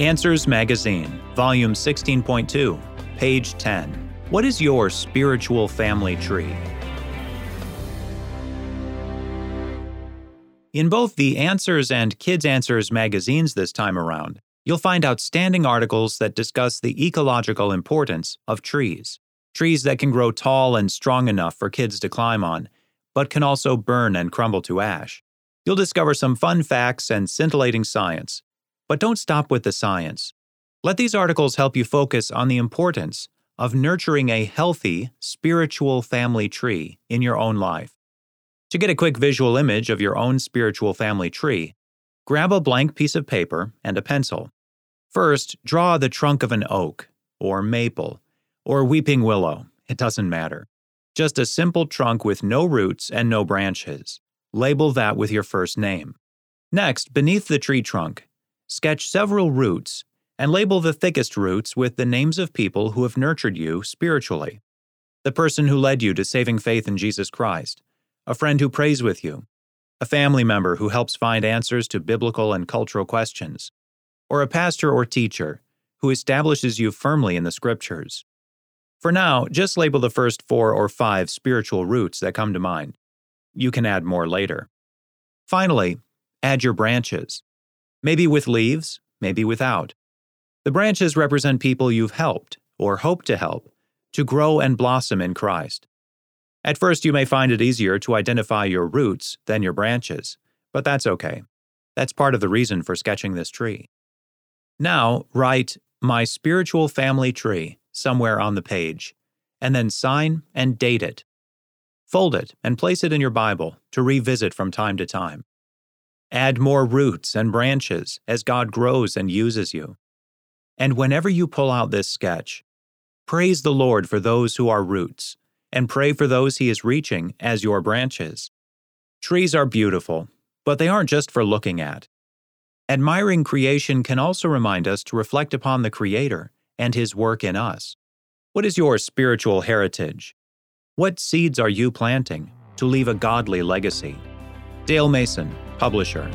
Answers Magazine, Volume 16.2, page 10. What is your spiritual family tree? In both the Answers and Kids Answers magazines this time around, you'll find outstanding articles that discuss the ecological importance of trees. Trees that can grow tall and strong enough for kids to climb on, but can also burn and crumble to ash. You'll discover some fun facts and scintillating science but don't stop with the science. Let these articles help you focus on the importance of nurturing a healthy spiritual family tree in your own life. To get a quick visual image of your own spiritual family tree, grab a blank piece of paper and a pencil. First, draw the trunk of an oak, or maple, or weeping willow, it doesn't matter. Just a simple trunk with no roots and no branches. Label that with your first name. Next, beneath the tree trunk, sketch several roots and label the thickest roots with the names of people who have nurtured you spiritually. The person who led you to saving faith in Jesus Christ, a friend who prays with you, a family member who helps find answers to biblical and cultural questions, or a pastor or teacher who establishes you firmly in the scriptures. For now, just label the first four or five spiritual roots that come to mind. You can add more later. Finally, add your branches maybe with leaves, maybe without. The branches represent people you've helped, or hope to help, to grow and blossom in Christ. At first, you may find it easier to identify your roots than your branches, but that's okay. That's part of the reason for sketching this tree. Now, write My Spiritual Family Tree somewhere on the page, and then sign and date it. Fold it and place it in your Bible to revisit from time to time. Add more roots and branches as God grows and uses you. And whenever you pull out this sketch, praise the Lord for those who are roots, and pray for those He is reaching as your branches. Trees are beautiful, but they aren't just for looking at. Admiring creation can also remind us to reflect upon the Creator and His work in us. What is your spiritual heritage? What seeds are you planting to leave a godly legacy? Dale Mason, publisher.